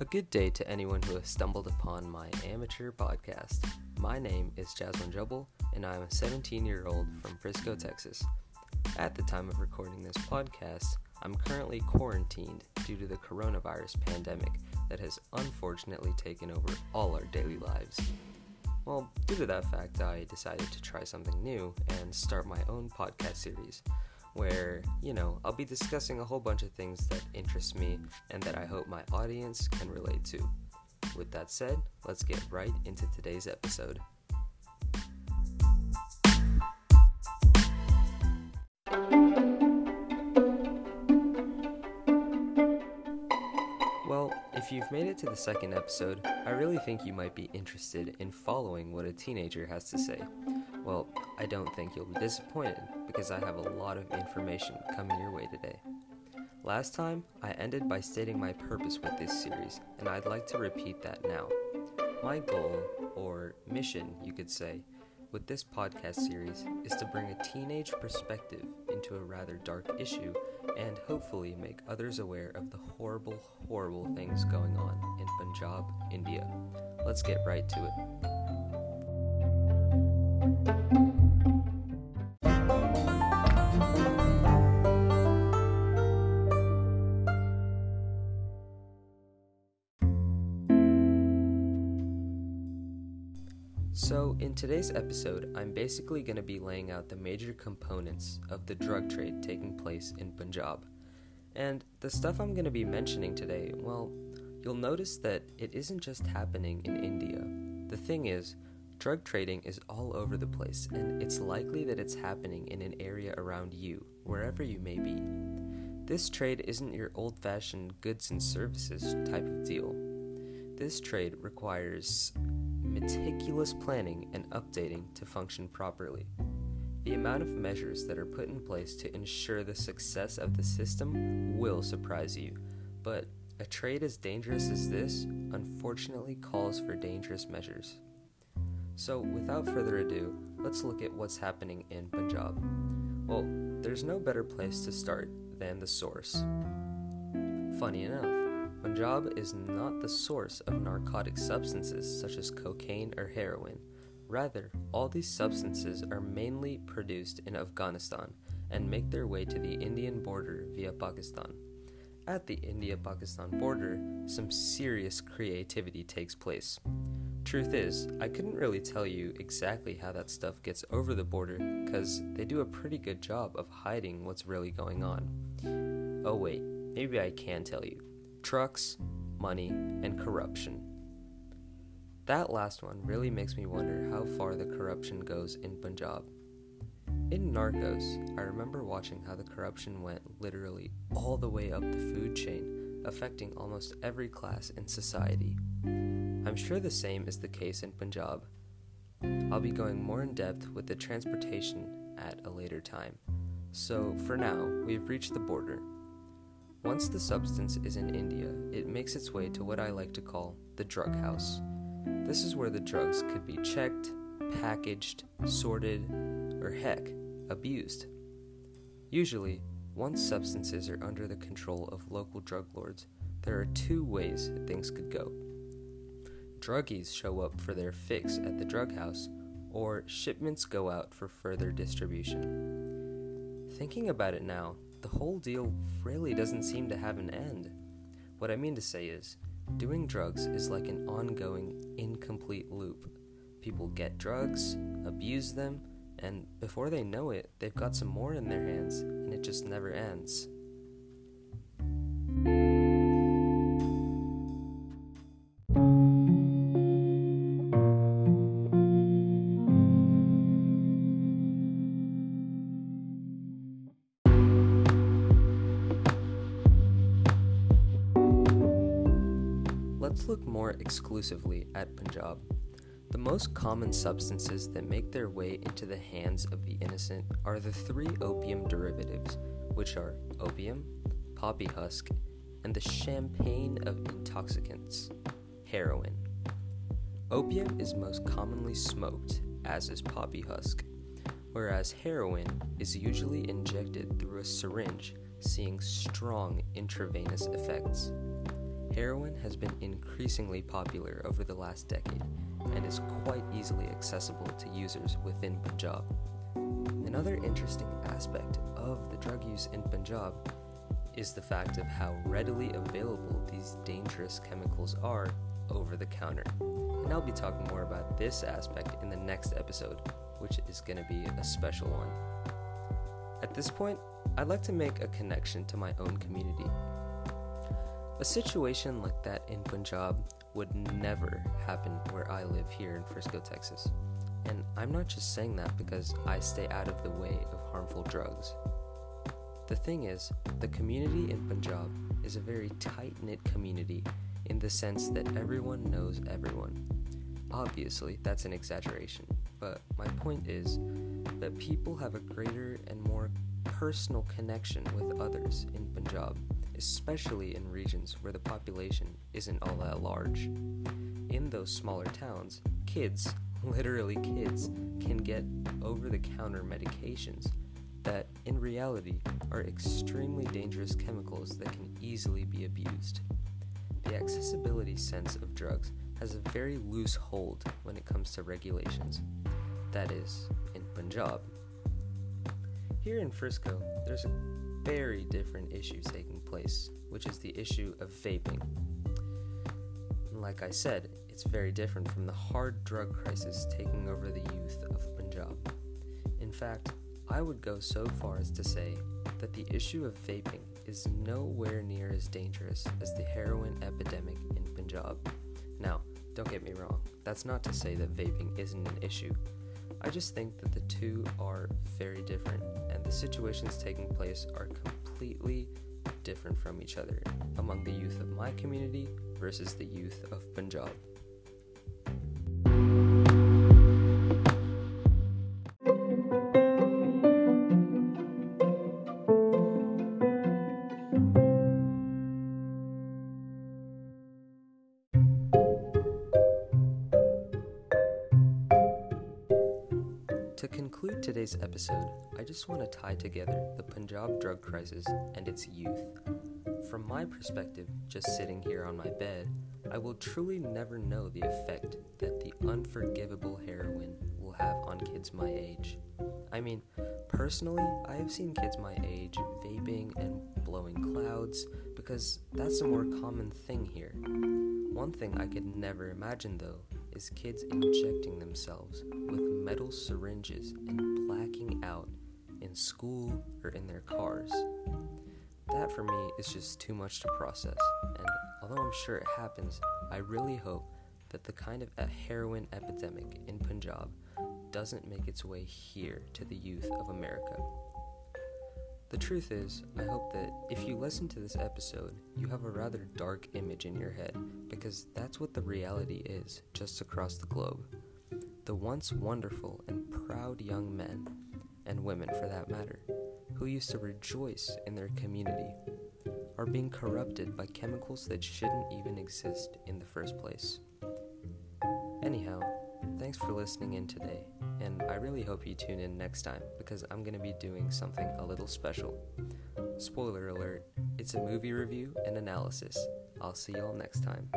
A good day to anyone who has stumbled upon my amateur podcast. My name is Jasmine Jubble, and I am a 17 year old from Frisco, Texas. At the time of recording this podcast, I'm currently quarantined due to the coronavirus pandemic that has unfortunately taken over all our daily lives. Well, due to that fact, I decided to try something new and start my own podcast series where, you know, I'll be discussing a whole bunch of things that interest me and that I hope my audience can relate to. With that said, let's get right into today's episode. Well, if you've made it to the second episode, I really think you might be interested in following what a teenager has to say. Well, I don't think you'll be disappointed because I have a lot of information coming your way today. Last time, I ended by stating my purpose with this series, and I'd like to repeat that now. My goal, or mission, you could say, with this podcast series is to bring a teenage perspective into a rather dark issue and hopefully make others aware of the horrible, horrible things going on in Punjab, India. Let's get right to it. So, in today's episode, I'm basically going to be laying out the major components of the drug trade taking place in Punjab. And the stuff I'm going to be mentioning today, well, you'll notice that it isn't just happening in India. The thing is, drug trading is all over the place, and it's likely that it's happening in an area around you, wherever you may be. This trade isn't your old fashioned goods and services type of deal. This trade requires meticulous planning and updating to function properly. The amount of measures that are put in place to ensure the success of the system will surprise you, but a trade as dangerous as this unfortunately calls for dangerous measures. So, without further ado, let's look at what's happening in Punjab. Well, there's no better place to start than the source. Funny enough, Punjab is not the source of narcotic substances such as cocaine or heroin. Rather, all these substances are mainly produced in Afghanistan and make their way to the Indian border via Pakistan. At the India Pakistan border, some serious creativity takes place. Truth is, I couldn't really tell you exactly how that stuff gets over the border because they do a pretty good job of hiding what's really going on. Oh, wait, maybe I can tell you trucks, money, and corruption. That last one really makes me wonder how far the corruption goes in Punjab. In Narcos, I remember watching how the corruption went literally all the way up the food chain, affecting almost every class in society. I'm sure the same is the case in Punjab. I'll be going more in depth with the transportation at a later time. So, for now, we've reached the border once the substance is in India, it makes its way to what I like to call the drug house. This is where the drugs could be checked, packaged, sorted, or heck, abused. Usually, once substances are under the control of local drug lords, there are two ways things could go. Druggies show up for their fix at the drug house, or shipments go out for further distribution. Thinking about it now, the whole deal really doesn't seem to have an end. What I mean to say is, doing drugs is like an ongoing, incomplete loop. People get drugs, abuse them, and before they know it, they've got some more in their hands, and it just never ends. Let's look more exclusively at Punjab. The most common substances that make their way into the hands of the innocent are the three opium derivatives, which are opium, poppy husk, and the champagne of intoxicants, heroin. Opium is most commonly smoked, as is poppy husk, whereas heroin is usually injected through a syringe, seeing strong intravenous effects. Heroin has been increasingly popular over the last decade and is quite easily accessible to users within Punjab. Another interesting aspect of the drug use in Punjab is the fact of how readily available these dangerous chemicals are over the counter. And I'll be talking more about this aspect in the next episode, which is going to be a special one. At this point, I'd like to make a connection to my own community. A situation like that in Punjab would never happen where I live here in Frisco, Texas. And I'm not just saying that because I stay out of the way of harmful drugs. The thing is, the community in Punjab is a very tight knit community in the sense that everyone knows everyone. Obviously, that's an exaggeration, but my point is that people have a greater and more personal connection with others in Punjab, especially in regions where the population isn't all that large. In those smaller towns, kids, literally kids, can get over the counter medications that, in reality, are extremely dangerous chemicals that can easily be abused. The accessibility sense of drugs has a very loose hold when it comes to regulations. That is, in Punjab. Here in Frisco, there's a very different issue taking place, which is the issue of vaping. Like I said, it's very different from the hard drug crisis taking over the youth of Punjab. In fact, I would go so far as to say that the issue of vaping is nowhere near as dangerous as the heroin epidemic in Punjab. Now, don't get me wrong, that's not to say that vaping isn't an issue. I just think that the two are very different, the situations taking place are completely different from each other among the youth of my community versus the youth of Punjab. Conclude today's episode, I just want to tie together the Punjab drug crisis and its youth. From my perspective, just sitting here on my bed, I will truly never know the effect that the unforgivable heroin will have on kids my age. I mean, personally, I have seen kids my age vaping and blowing clouds because that's a more common thing here. One thing I could never imagine though is kids injecting themselves with metal syringes and blacking out in school or in their cars. That for me is just too much to process, and although I'm sure it happens, I really hope that the kind of a heroin epidemic in Punjab doesn't make its way here to the youth of America. The truth is, I hope that if you listen to this episode, you have a rather dark image in your head, because that's what the reality is just across the globe. The once wonderful and proud young men, and women for that matter, who used to rejoice in their community, are being corrupted by chemicals that shouldn't even exist in the first place. Anyhow, thanks for listening in today, and I really hope you tune in next time because I'm going to be doing something a little special. Spoiler alert, it's a movie review and analysis. I'll see y'all next time.